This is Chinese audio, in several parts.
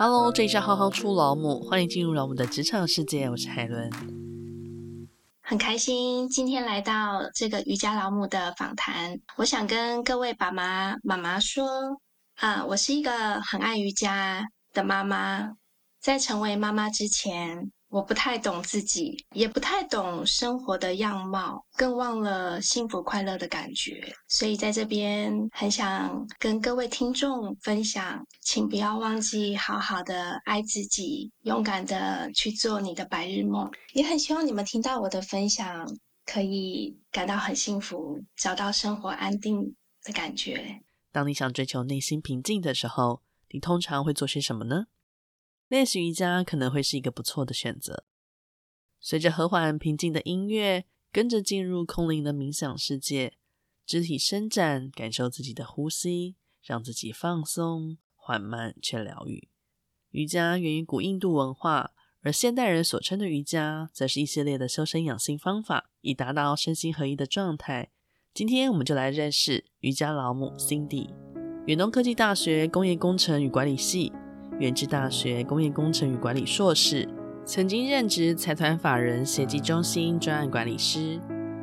Hello，这里是浩浩出老母，欢迎进入老母的职场世界。我是海伦，很开心今天来到这个瑜伽老母的访谈。我想跟各位爸妈、妈妈说，啊，我是一个很爱瑜伽的妈妈，在成为妈妈之前。我不太懂自己，也不太懂生活的样貌，更忘了幸福快乐的感觉。所以在这边很想跟各位听众分享，请不要忘记好好的爱自己，勇敢的去做你的白日梦。也很希望你们听到我的分享，可以感到很幸福，找到生活安定的感觉。当你想追求内心平静的时候，你通常会做些什么呢？练习瑜伽可能会是一个不错的选择。随着和缓平静的音乐，跟着进入空灵的冥想世界，肢体伸展，感受自己的呼吸，让自己放松、缓慢却疗愈。瑜伽源于古印度文化，而现代人所称的瑜伽，则是一系列的修身养性方法，以达到身心合一的状态。今天我们就来认识瑜伽老母 Cindy，远东科技大学工业工程与管理系。原智大学工业工程与管理硕士，曾经任职财团法人协济中心专案管理师，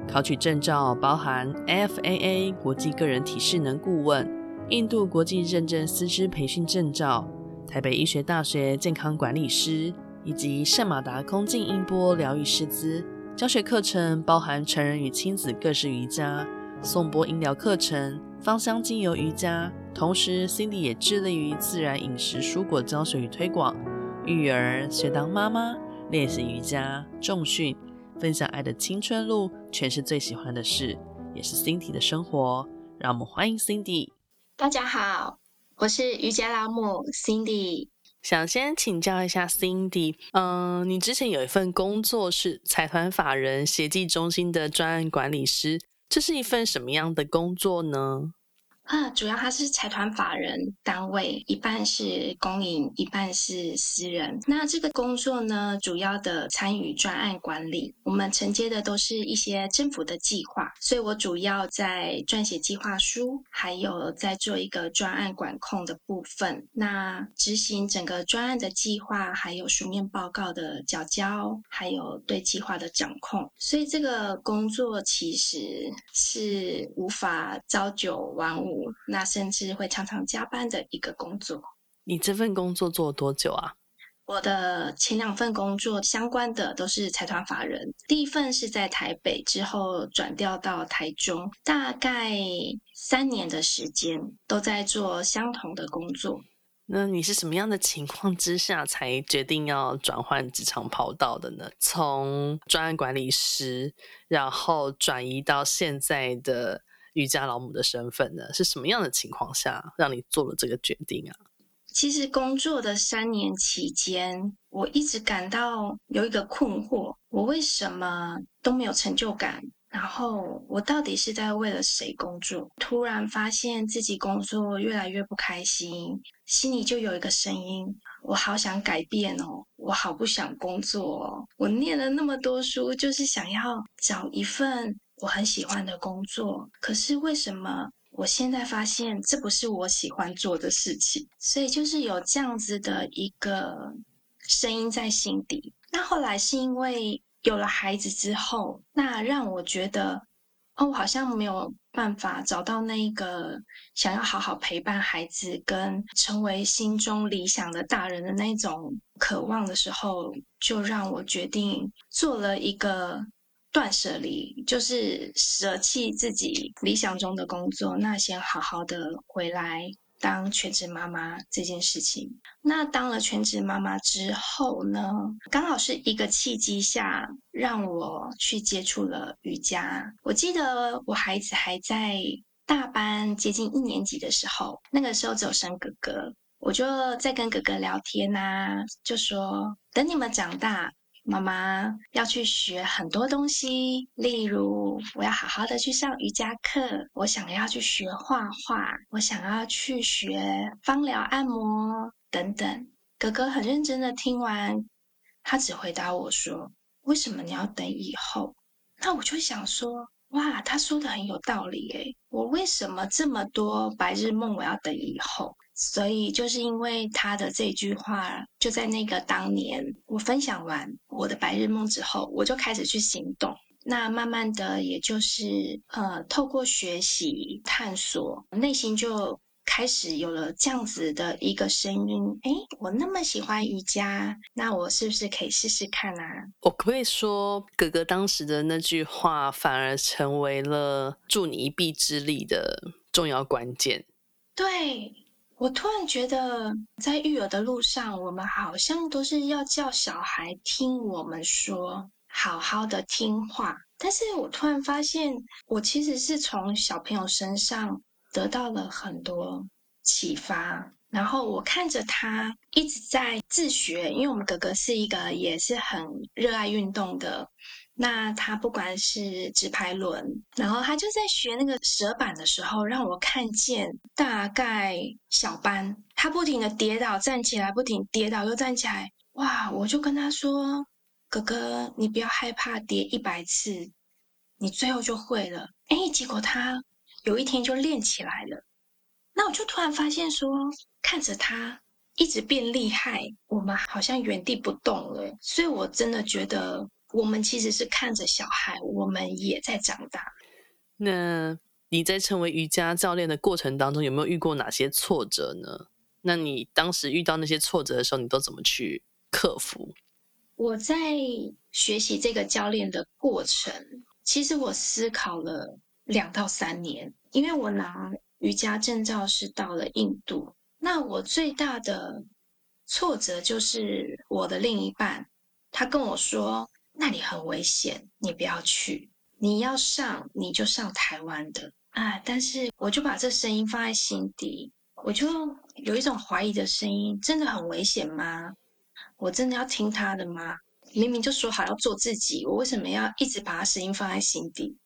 考取证照包含 FAA 国际个人体适能顾问、印度国际认证师资培训证照、台北医学大学健康管理师，以及圣马达空境音波疗愈师资。教学课程包含成人与亲子各式瑜伽、颂钵音疗课程、芳香精油瑜伽。同时，Cindy 也致力于自然饮食、蔬果教学与推广，育儿、学当妈妈、练习瑜伽、重训、分享爱的青春路，全是最喜欢的事，也是 Cindy 的生活。让我们欢迎 Cindy。大家好，我是瑜伽老母 Cindy。想先请教一下 Cindy，嗯，你之前有一份工作是财团法人协济中心的专案管理师，这是一份什么样的工作呢？啊，主要它是财团法人单位，一半是公营，一半是私人。那这个工作呢，主要的参与专案管理，我们承接的都是一些政府的计划，所以我主要在撰写计划书，还有在做一个专案管控的部分。那执行整个专案的计划，还有书面报告的缴交，还有对计划的掌控。所以这个工作其实是无法朝九晚五。那甚至会常常加班的一个工作。你这份工作做了多久啊？我的前两份工作相关的都是财团法人，第一份是在台北，之后转调到台中，大概三年的时间都在做相同的工作。那你是什么样的情况之下才决定要转换职场跑道的呢？从专案管理师，然后转移到现在的。瑜伽老母的身份呢，是什么样的情况下让你做了这个决定啊？其实工作的三年期间，我一直感到有一个困惑：我为什么都没有成就感？然后我到底是在为了谁工作？突然发现自己工作越来越不开心，心里就有一个声音：我好想改变哦，我好不想工作哦。我念了那么多书，就是想要找一份。我很喜欢的工作，可是为什么我现在发现这不是我喜欢做的事情？所以就是有这样子的一个声音在心底。那后来是因为有了孩子之后，那让我觉得，哦，好像没有办法找到那一个想要好好陪伴孩子跟成为心中理想的大人的那种渴望的时候，就让我决定做了一个。断舍离就是舍弃自己理想中的工作，那先好好的回来当全职妈妈这件事情。那当了全职妈妈之后呢，刚好是一个契机下，让我去接触了瑜伽。我记得我孩子还在大班接近一年级的时候，那个时候只有生哥哥，我就在跟哥哥聊天啊，就说等你们长大。妈妈要去学很多东西，例如我要好好的去上瑜伽课，我想要去学画画，我想要去学芳疗按摩等等。哥哥很认真的听完，他只回答我说：“为什么你要等以后？”那我就想说：“哇，他说的很有道理诶，我为什么这么多白日梦我要等以后？”所以就是因为他的这句话，就在那个当年，我分享完我的白日梦之后，我就开始去行动。那慢慢的，也就是呃，透过学习探索，内心就开始有了这样子的一个声音。诶，我那么喜欢瑜伽，那我是不是可以试试看啊？我可不可以说，哥哥当时的那句话，反而成为了助你一臂之力的重要关键？对。我突然觉得，在育儿的路上，我们好像都是要叫小孩听我们说，好好的听话。但是我突然发现，我其实是从小朋友身上得到了很多启发。然后我看着他一直在自学，因为我们哥哥是一个也是很热爱运动的。那他不管是直排轮，然后他就在学那个蛇板的时候，让我看见大概小班，他不停的跌倒站起来，不停跌倒又站起来，哇！我就跟他说：“哥哥，你不要害怕跌一百次，你最后就会了。”哎，结果他有一天就练起来了。那我就突然发现说，看着他一直变厉害，我们好像原地不动了。所以我真的觉得。我们其实是看着小孩，我们也在长大。那你在成为瑜伽教练的过程当中，有没有遇过哪些挫折呢？那你当时遇到那些挫折的时候，你都怎么去克服？我在学习这个教练的过程，其实我思考了两到三年，因为我拿瑜伽证照是到了印度。那我最大的挫折就是我的另一半，他跟我说。那里很危险，你不要去。你要上，你就上台湾的啊！但是我就把这声音放在心底，我就有一种怀疑的声音：真的很危险吗？我真的要听他的吗？明明就说好要做自己，我为什么要一直把他声音放在心底？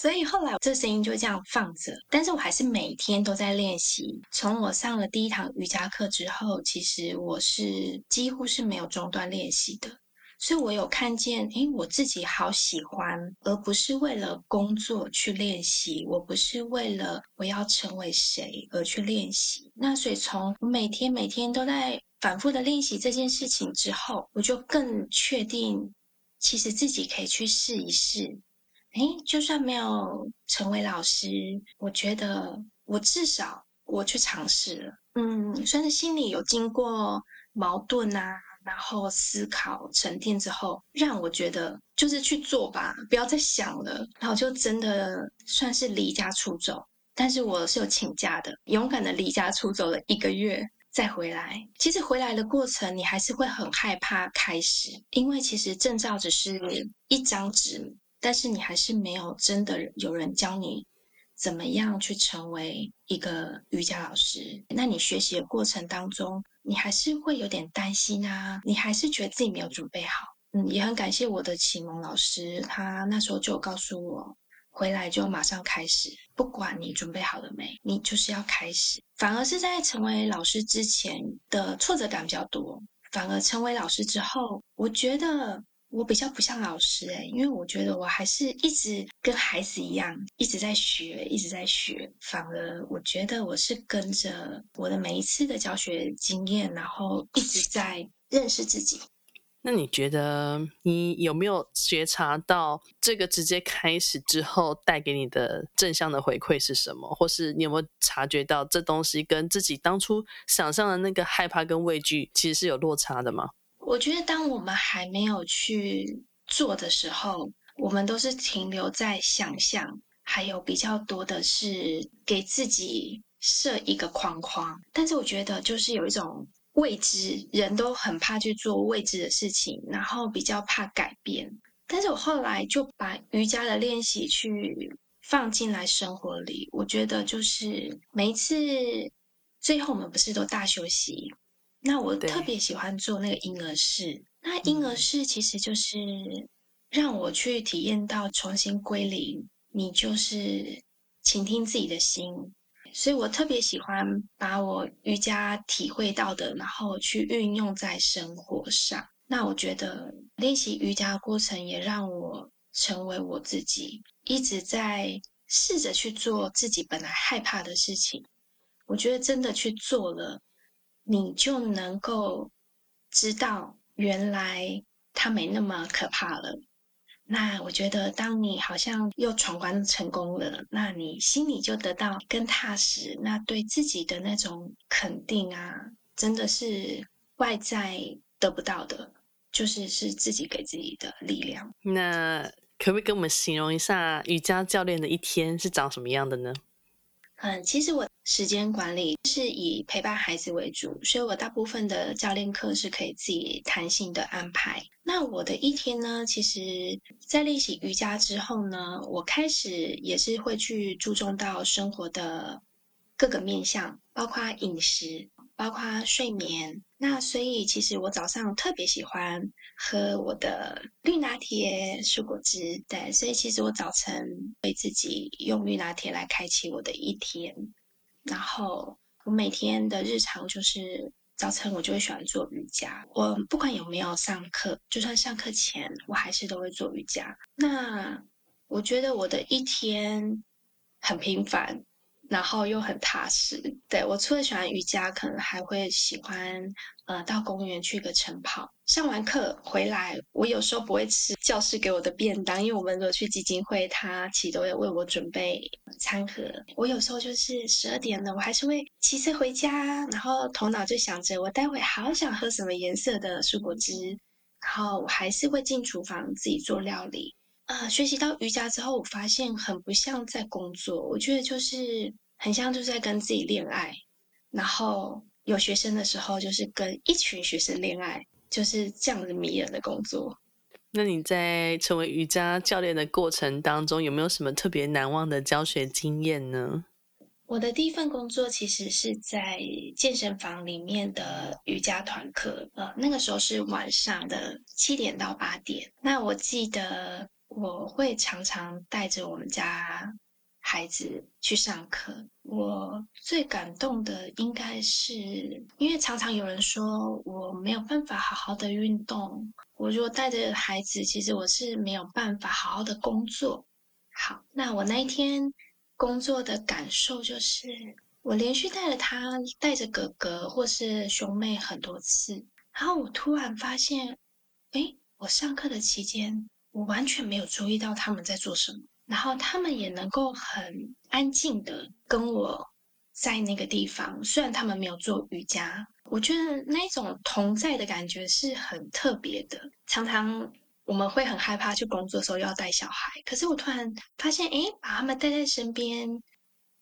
所以后来这声音就这样放着，但是我还是每天都在练习。从我上了第一堂瑜伽课之后，其实我是几乎是没有中断练习的。所以我有看见，诶，我自己好喜欢，而不是为了工作去练习，我不是为了我要成为谁而去练习。那所以从我每天每天都在反复的练习这件事情之后，我就更确定，其实自己可以去试一试。诶，就算没有成为老师，我觉得我至少我去尝试了。嗯，算是心里有经过矛盾啊。然后思考沉淀之后，让我觉得就是去做吧，不要再想了。然后就真的算是离家出走，但是我是有请假的，勇敢的离家出走了一个月再回来。其实回来的过程，你还是会很害怕开始，因为其实证照只是一张纸，但是你还是没有真的有人教你怎么样去成为一个瑜伽老师。那你学习的过程当中，你还是会有点担心啊，你还是觉得自己没有准备好。嗯，也很感谢我的启蒙老师，他那时候就告诉我，回来就马上开始，不管你准备好了没，你就是要开始。反而是在成为老师之前的挫折感比较多，反而成为老师之后，我觉得。我比较不像老师诶，因为我觉得我还是一直跟孩子一样，一直在学，一直在学。反而我觉得我是跟着我的每一次的教学经验，然后一直在认识自己。那你觉得你有没有觉察到这个直接开始之后带给你的正向的回馈是什么？或是你有没有察觉到这东西跟自己当初想象的那个害怕跟畏惧其实是有落差的吗？我觉得，当我们还没有去做的时候，我们都是停留在想象，还有比较多的是给自己设一个框框。但是，我觉得就是有一种未知，人都很怕去做未知的事情，然后比较怕改变。但是我后来就把瑜伽的练习去放进来生活里，我觉得就是每一次最后，我们不是都大休息？那我特别喜欢做那个婴儿式，那婴儿式其实就是让我去体验到重新归零，你就是倾听自己的心，所以我特别喜欢把我瑜伽体会到的，然后去运用在生活上。那我觉得练习瑜伽的过程也让我成为我自己，一直在试着去做自己本来害怕的事情。我觉得真的去做了，你就能够知道原来它没那么可怕了。那我觉得，当你好像又闯关成功了，那你心里就得到更踏实。那对自己的那种肯定啊，真的是外在得不到的，就是是自己给自己的力量。那可不可以跟我们形容一下瑜伽教练的一天是长什么样的呢？嗯，其实我时间管理是以陪伴孩子为主，所以我大部分的教练课是可以自己弹性的安排。那我的一天呢，其实在练习瑜伽之后呢，我开始也是会去注重到生活的各个面向，包括饮食。包括睡眠，那所以其实我早上特别喜欢喝我的绿拿铁蔬果汁，对，所以其实我早晨会自己用绿拿铁来开启我的一天。然后我每天的日常就是早晨我就会喜欢做瑜伽，我不管有没有上课，就算上课前我还是都会做瑜伽。那我觉得我的一天很平凡。然后又很踏实，对，我除了喜欢瑜伽，可能还会喜欢呃到公园去个晨跑。上完课回来，我有时候不会吃教室给我的便当，因为我们如果去基金会，他其实都会为我准备餐盒。我有时候就是十二点了，我还是会骑车回家，然后头脑就想着我待会好想喝什么颜色的蔬果汁，然后我还是会进厨房自己做料理。啊、呃，学习到瑜伽之后，我发现很不像在工作，我觉得就是很像就是在跟自己恋爱。然后有学生的时候，就是跟一群学生恋爱，就是这样子迷人的工作。那你在成为瑜伽教练的过程当中，有没有什么特别难忘的教学经验呢？我的第一份工作其实是在健身房里面的瑜伽团课，呃，那个时候是晚上的七点到八点。那我记得。我会常常带着我们家孩子去上课。我最感动的应该是，因为常常有人说我没有办法好好的运动。我如果带着孩子，其实我是没有办法好好的工作。好，那我那一天工作的感受就是，我连续带着他，带着哥哥或是兄妹很多次，然后我突然发现，诶，我上课的期间。我完全没有注意到他们在做什么，然后他们也能够很安静的跟我在那个地方。虽然他们没有做瑜伽，我觉得那种同在的感觉是很特别的。常常我们会很害怕去工作的时候要带小孩，可是我突然发现，诶，把他们带在身边，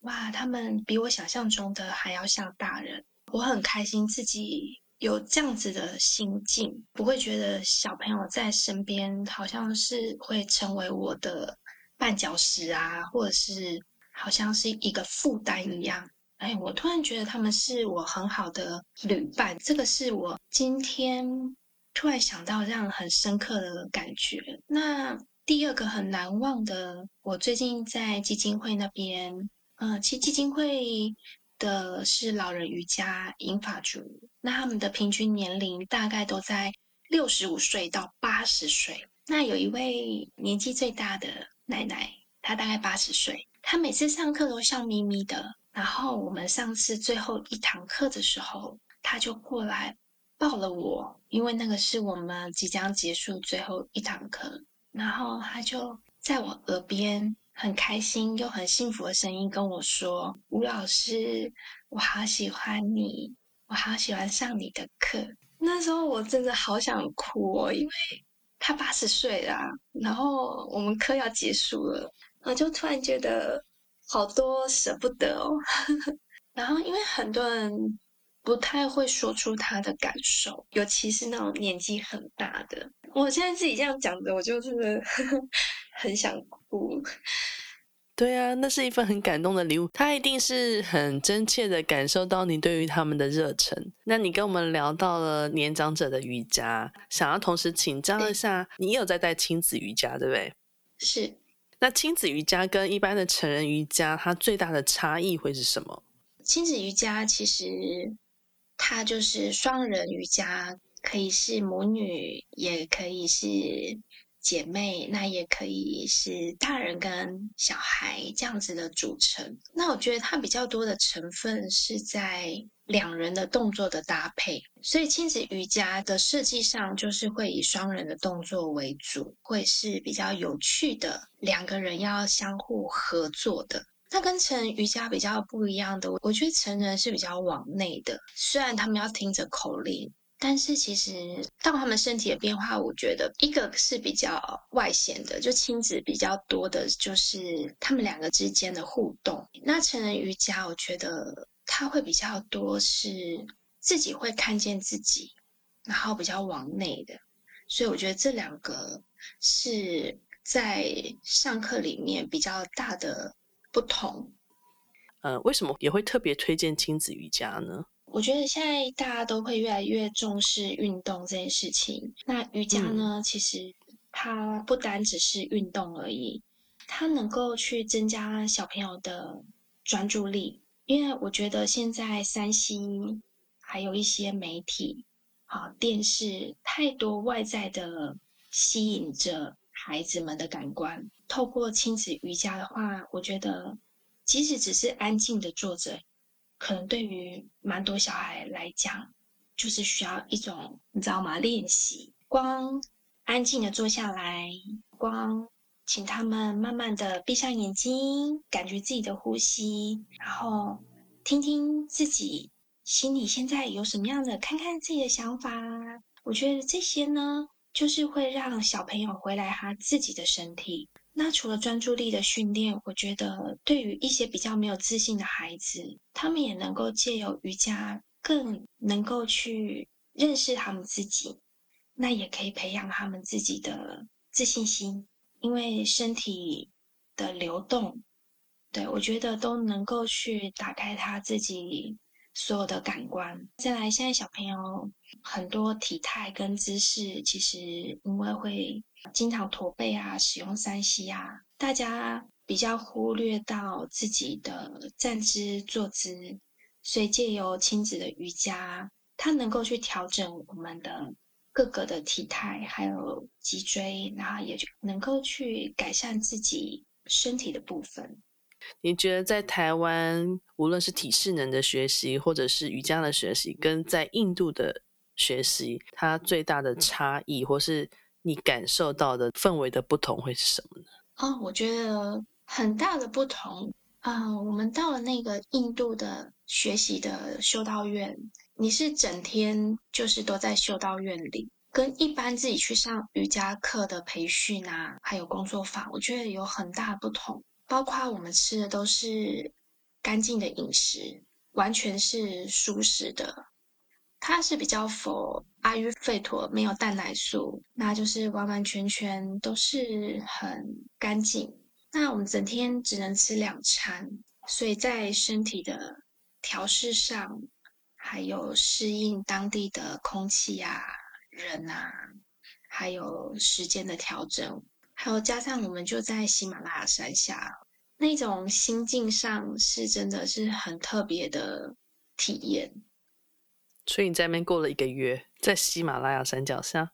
哇，他们比我想象中的还要像大人。我很开心自己。有这样子的心境，不会觉得小朋友在身边好像是会成为我的绊脚石啊，或者是好像是一个负担一样。哎，我突然觉得他们是我很好的旅伴，这个是我今天突然想到这样很深刻的感觉。那第二个很难忘的，我最近在基金会那边，嗯、呃，其实基金会。的是老人瑜伽银发族，那他们的平均年龄大概都在六十五岁到八十岁。那有一位年纪最大的奶奶，她大概八十岁，她每次上课都笑眯眯的。然后我们上次最后一堂课的时候，她就过来抱了我，因为那个是我们即将结束最后一堂课。然后她就在我耳边。很开心又很幸福的声音跟我说：“吴老师，我好喜欢你，我好喜欢上你的课。”那时候我真的好想哭哦，因为他八十岁啦，然后我们课要结束了，我就突然觉得好多舍不得哦。然后因为很多人不太会说出他的感受，尤其是那种年纪很大的。我现在自己这样讲的，我就真的 很想哭。对啊，那是一份很感动的礼物，他一定是很真切的感受到你对于他们的热忱。那你跟我们聊到了年长者的瑜伽，想要同时请教一下，你有在带亲子瑜伽，对不对？是。那亲子瑜伽跟一般的成人瑜伽，它最大的差异会是什么？亲子瑜伽其实它就是双人瑜伽，可以是母女，也可以是。姐妹，那也可以是大人跟小孩这样子的组成。那我觉得它比较多的成分是在两人的动作的搭配，所以亲子瑜伽的设计上就是会以双人的动作为主，会是比较有趣的，两个人要相互合作的。那跟成瑜伽比较不一样的，我觉得成人是比较往内的，虽然他们要听着口令。但是其实到他们身体的变化，我觉得一个是比较外显的，就亲子比较多的，就是他们两个之间的互动。那成人瑜伽，我觉得他会比较多是自己会看见自己，然后比较往内的。所以我觉得这两个是在上课里面比较大的不同。呃，为什么也会特别推荐亲子瑜伽呢？我觉得现在大家都会越来越重视运动这件事情。那瑜伽呢，其实它不单只是运动而已，它能够去增加小朋友的专注力。因为我觉得现在三星还有一些媒体、好电视，太多外在的吸引着孩子们的感官。透过亲子瑜伽的话，我觉得即使只是安静的坐着。可能对于蛮多小孩来讲，就是需要一种你知道吗？练习，光安静的坐下来，光请他们慢慢的闭上眼睛，感觉自己的呼吸，然后听听自己心里现在有什么样的，看看自己的想法。我觉得这些呢，就是会让小朋友回来他自己的身体。那除了专注力的训练，我觉得对于一些比较没有自信的孩子，他们也能够借由瑜伽，更能够去认识他们自己，那也可以培养他们自己的自信心，因为身体的流动，对，我觉得都能够去打开他自己所有的感官。再来，现在小朋友很多体态跟姿势，其实因为会。经常驼背啊，使用三 C 啊，大家比较忽略到自己的站姿、坐姿，所以借由亲子的瑜伽，它能够去调整我们的各个的体态，还有脊椎，然后也能够去改善自己身体的部分。你觉得在台湾，无论是体适能的学习，或者是瑜伽的学习，跟在印度的学习，它最大的差异，或是？你感受到的氛围的不同会是什么呢？哦，我觉得很大的不同啊，我们到了那个印度的学习的修道院，你是整天就是都在修道院里，跟一般自己去上瑜伽课的培训啊，还有工作坊，我觉得有很大不同。包括我们吃的都是干净的饮食，完全是舒适的。它是比较否阿育吠陀，没有蛋奶素，那就是完完全全都是很干净。那我们整天只能吃两餐，所以在身体的调试上，还有适应当地的空气啊、人啊，还有时间的调整，还有加上我们就在喜马拉雅山下，那种心境上是真的是很特别的体验。所以你在那边过了一个月，在喜马拉雅山脚下。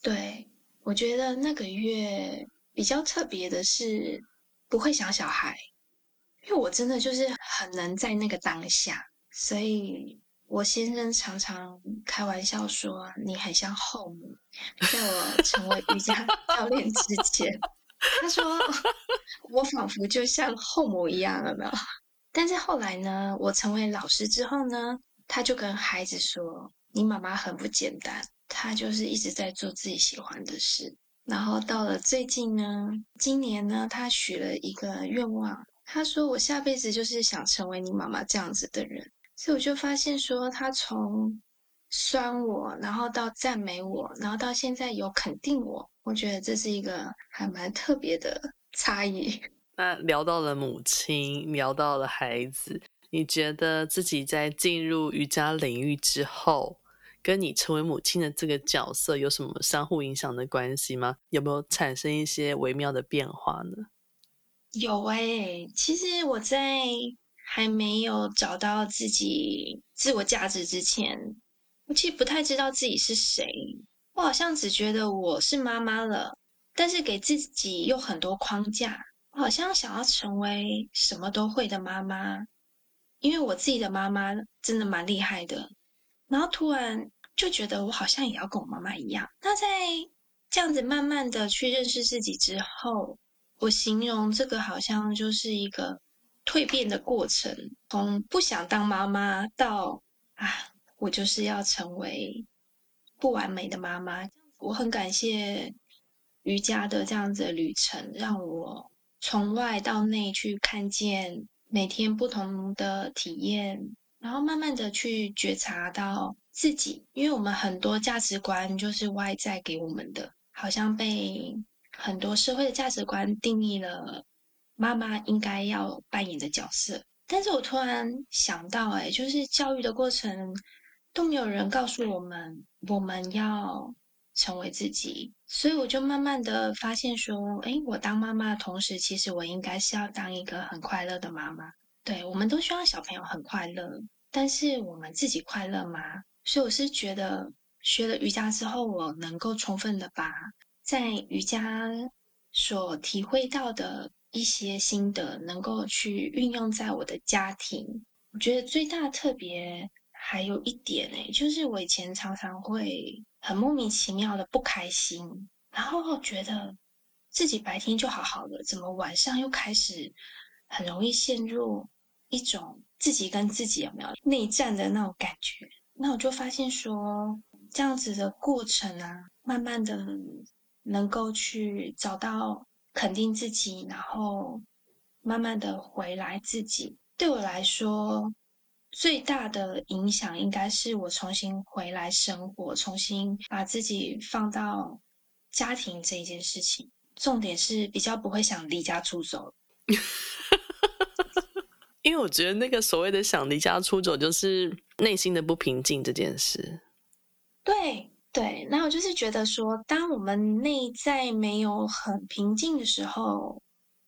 对，我觉得那个月比较特别的是不会想小孩，因为我真的就是很能在那个当下，所以我先生常常开玩笑说你很像后母，在我成为瑜伽教练之前，他说我仿佛就像后母一样了呢。但是后来呢，我成为老师之后呢，他就跟孩子说：“你妈妈很不简单，她就是一直在做自己喜欢的事。然后到了最近呢，今年呢，他许了一个愿望，他说：我下辈子就是想成为你妈妈这样子的人。所以我就发现说，他从酸我，然后到赞美我，然后到现在有肯定我，我觉得这是一个还蛮特别的差异。那聊到了母亲，聊到了孩子。”你觉得自己在进入瑜伽领域之后，跟你成为母亲的这个角色有什么相互影响的关系吗？有没有产生一些微妙的变化呢？有哎、其实我在还没有找到自己自我价值之前，我其实不太知道自己是谁。我好像只觉得我是妈妈了，但是给自己又很多框架，我好像想要成为什么都会的妈妈，因为我自己的妈妈真的蛮厉害的，然后突然就觉得我好像也要跟我妈妈一样。那在这样子慢慢的去认识自己之后，我形容这个好像就是一个蜕变的过程，从不想当妈妈到啊，我就是要成为不完美的妈妈。我很感谢瑜伽的这样子的旅程，让我从外到内去看见每天不同的体验，然后慢慢的去觉察到自己，因为我们很多价值观就是外在给我们的。好像被很多社会的价值观定义了，妈妈应该要扮演的角色。但是我突然想到，哎，就是教育的过程都没有人告诉我们，我们要成为自己。所以我就慢慢的发现说，哎，我当妈妈的同时，其实我应该是要当一个很快乐的妈妈。对，我们都希望小朋友很快乐，但是我们自己快乐吗？所以我是觉得。学了瑜伽之后，我能够充分的把在瑜伽所体会到的一些心得，能够去运用在我的家庭。我觉得最大特别还有一点呢，就是我以前常常会很莫名其妙的不开心，然后觉得自己白天就好好的，怎么晚上又开始很容易陷入一种自己跟自己有没有内战的那种感觉？那我就发现说。这样子的过程啊，慢慢的能够去找到肯定自己，然后慢慢的回来自己。对我来说，最大的影响应该是我重新回来生活，重新把自己放到家庭这一件事情。重点是比较不会想离家出走，因为我觉得那个所谓的想离家出走，就是内心的不平静这件事。对对，那我就是觉得说，当我们内在没有很平静的时候，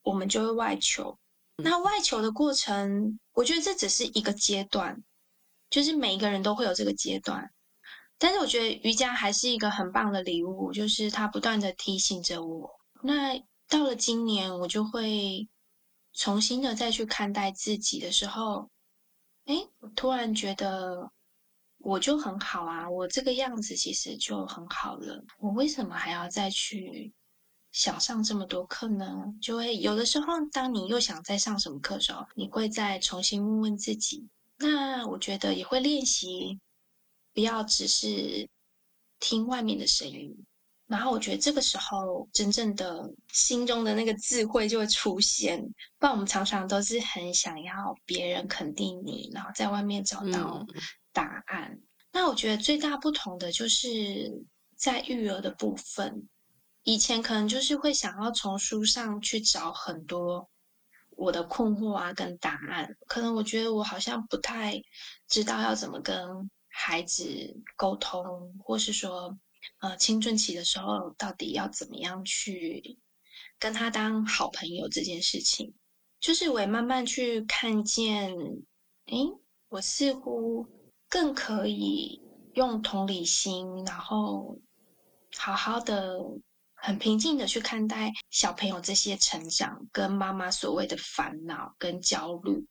我们就会外求。那外求的过程，我觉得这只是一个阶段，就是每一个人都会有这个阶段。但是我觉得瑜伽还是一个很棒的礼物，就是它不断的提醒着我。那到了今年，我就会重新的再去看待自己的时候，诶，我突然觉得。我就很好啊，我这个样子其实就很好了。我为什么还要再去想上这么多课呢？就会有的时候，当你又想再上什么课的时候，你会再重新问问自己。那我觉得也会练习，不要只是听外面的声音。然后我觉得这个时候，真正的心中的那个智慧就会出现。不然我们常常都是很想要别人肯定你，然后在外面找到。嗯答案。那我觉得最大不同的就是在育儿的部分，以前可能就是会想要从书上去找很多我的困惑啊跟答案，可能我觉得我好像不太知道要怎么跟孩子沟通，或是说，呃，青春期的时候到底要怎么样去跟他当好朋友这件事情，就是我也慢慢去看见，诶，我似乎。更可以用同理心，然后好好的、很平静的去看待小朋友这些成长，跟妈妈所谓的烦恼跟焦虑。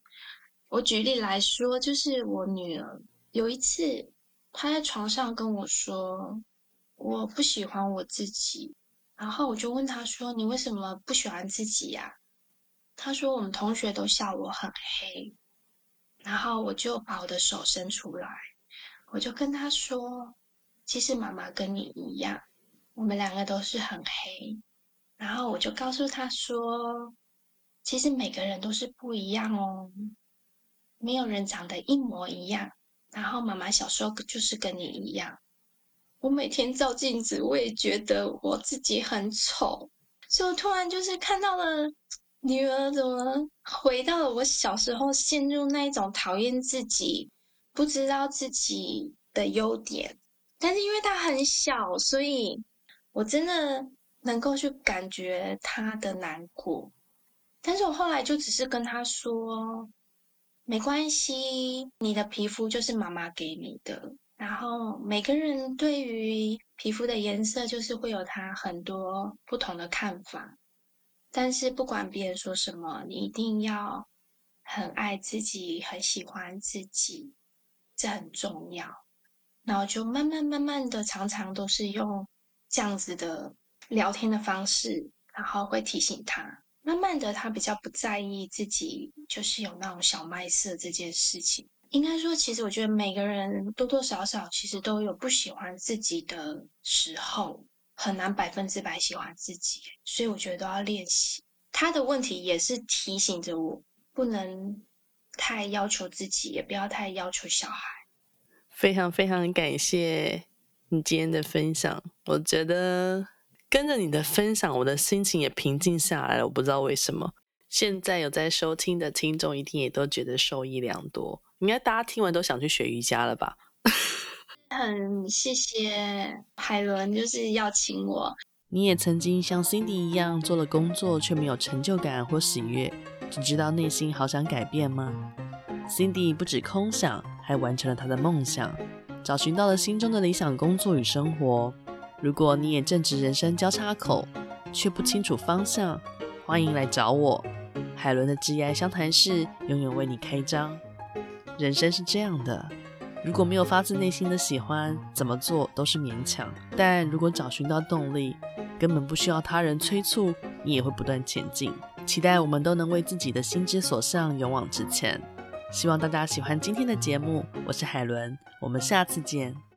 我举例来说，就是我女儿有一次，她在床上跟我说：“我不喜欢我自己。”然后我就问她说：“你为什么不喜欢自己呀？”她说：“我们同学都笑我很黑。”然后我就把我的手伸出来，我就跟他说：“其实妈妈跟你一样，我们两个都是很黑。”然后我就告诉他说：“其实每个人都是不一样哦，没有人长得一模一样。然后妈妈小时候就是跟你一样，我每天照镜子，我也觉得我自己很丑，所以我突然就是看到了。”女儿怎么回到了我小时候，陷入那一种讨厌自己、不知道自己的优点？但是因为她很小，所以我真的能够去感觉他的难过。但是我后来就只是跟他说：“没关系，你的皮肤就是妈妈给你的，然后每个人对于皮肤的颜色，就是会有他很多不同的看法。但是不管别人说什么，你一定要很爱自己，很喜欢自己，这很重要。然后就慢慢慢慢的，常常都是用这样子的聊天的方式，然后会提醒他。慢慢的，他比较不在意自己就是有那种小麦色这件事情。应该说，其实我觉得每个人多多少少其实都有不喜欢自己的时候，很难百分之百喜欢自己。所以我觉得都要练习。他的问题也是提醒着我，不能太要求自己，也不要太要求小孩。非常非常感谢你今天的分享，我觉得跟着你的分享，我的心情也平静下来了。我不知道为什么，现在有在收听的听众一定也都觉得受益良多。应该大家听完都想去学瑜伽了吧？很谢谢海伦，就是邀请我。你也曾经像 Cindy 一样做了工作，却没有成就感或喜悦，只知道内心好想改变吗？Cindy 不止空想，还完成了她的梦想，找寻到了心中的理想工作与生活。如果你也正值人生交叉口，却不清楚方向，欢迎来找我。海伦的职涯相谈室永远为你开张。人生是这样的，如果没有发自内心的喜欢，怎么做都是勉强；但如果找寻到动力，根本不需要他人催促，你也会不断前进。期待我们都能为自己的心之所向勇往直前。希望大家喜欢今天的节目，我是海伦，我们下次见。